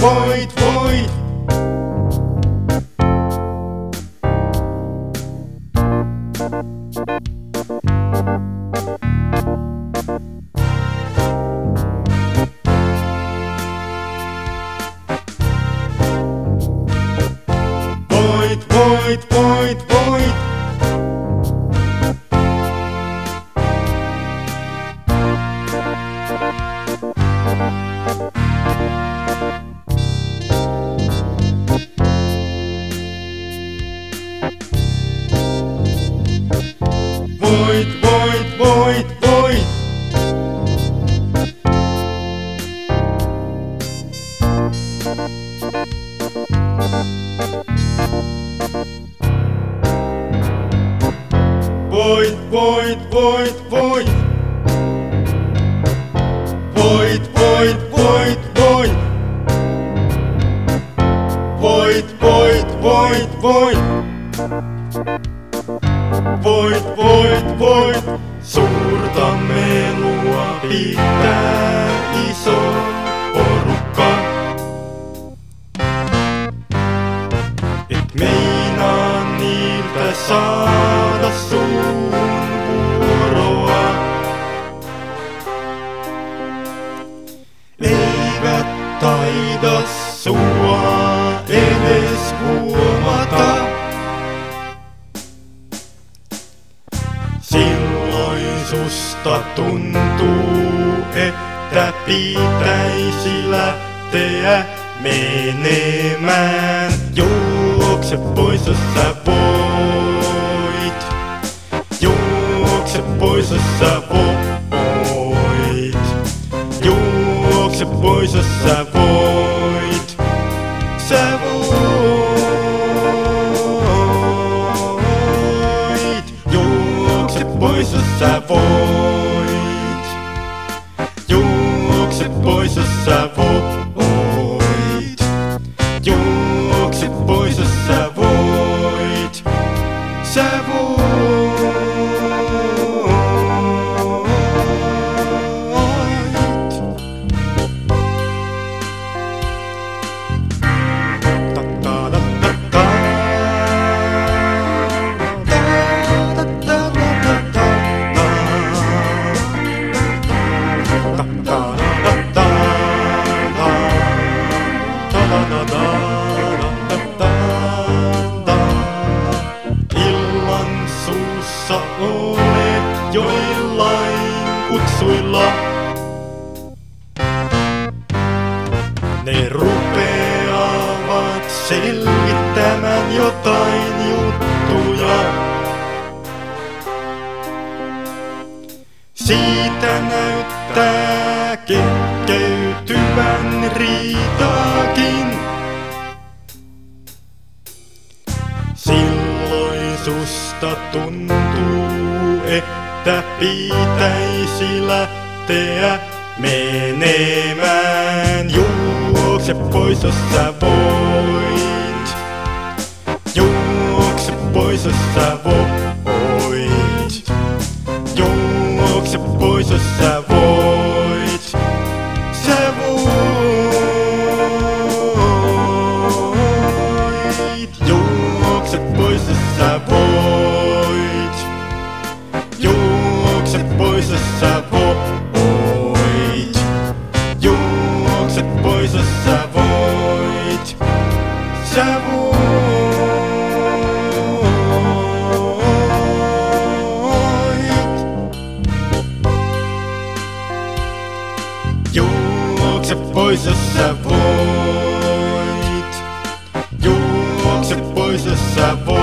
voit, voit. Voit, voit, voit, voit. void, void, void, void. Void, void, void, void. Void, void, void, void. Void, void, void. Suurta melua pitää iso porukka. Et meinaa niiltä saa. Taida sua edes huomata. Silloin susta tuntuu, että pitäisi lähteä menemään. Juokse pois, jos sä voit. Juokse pois, jos sä voit. Juokse pois, jos sä voit. Joillain kutsuilla. Ne rupeavat selvittämään jotain juttuja. Siitä näyttää kehkeytyvän riitaakin. Silloin susta tuntuu, että pitäisi lähteä menemään. Juokse pois, jos sä voit. Juokse pois, jos sä voit. voit. Juokse pois, jos sä voit. Juokse pois, jos sä voit.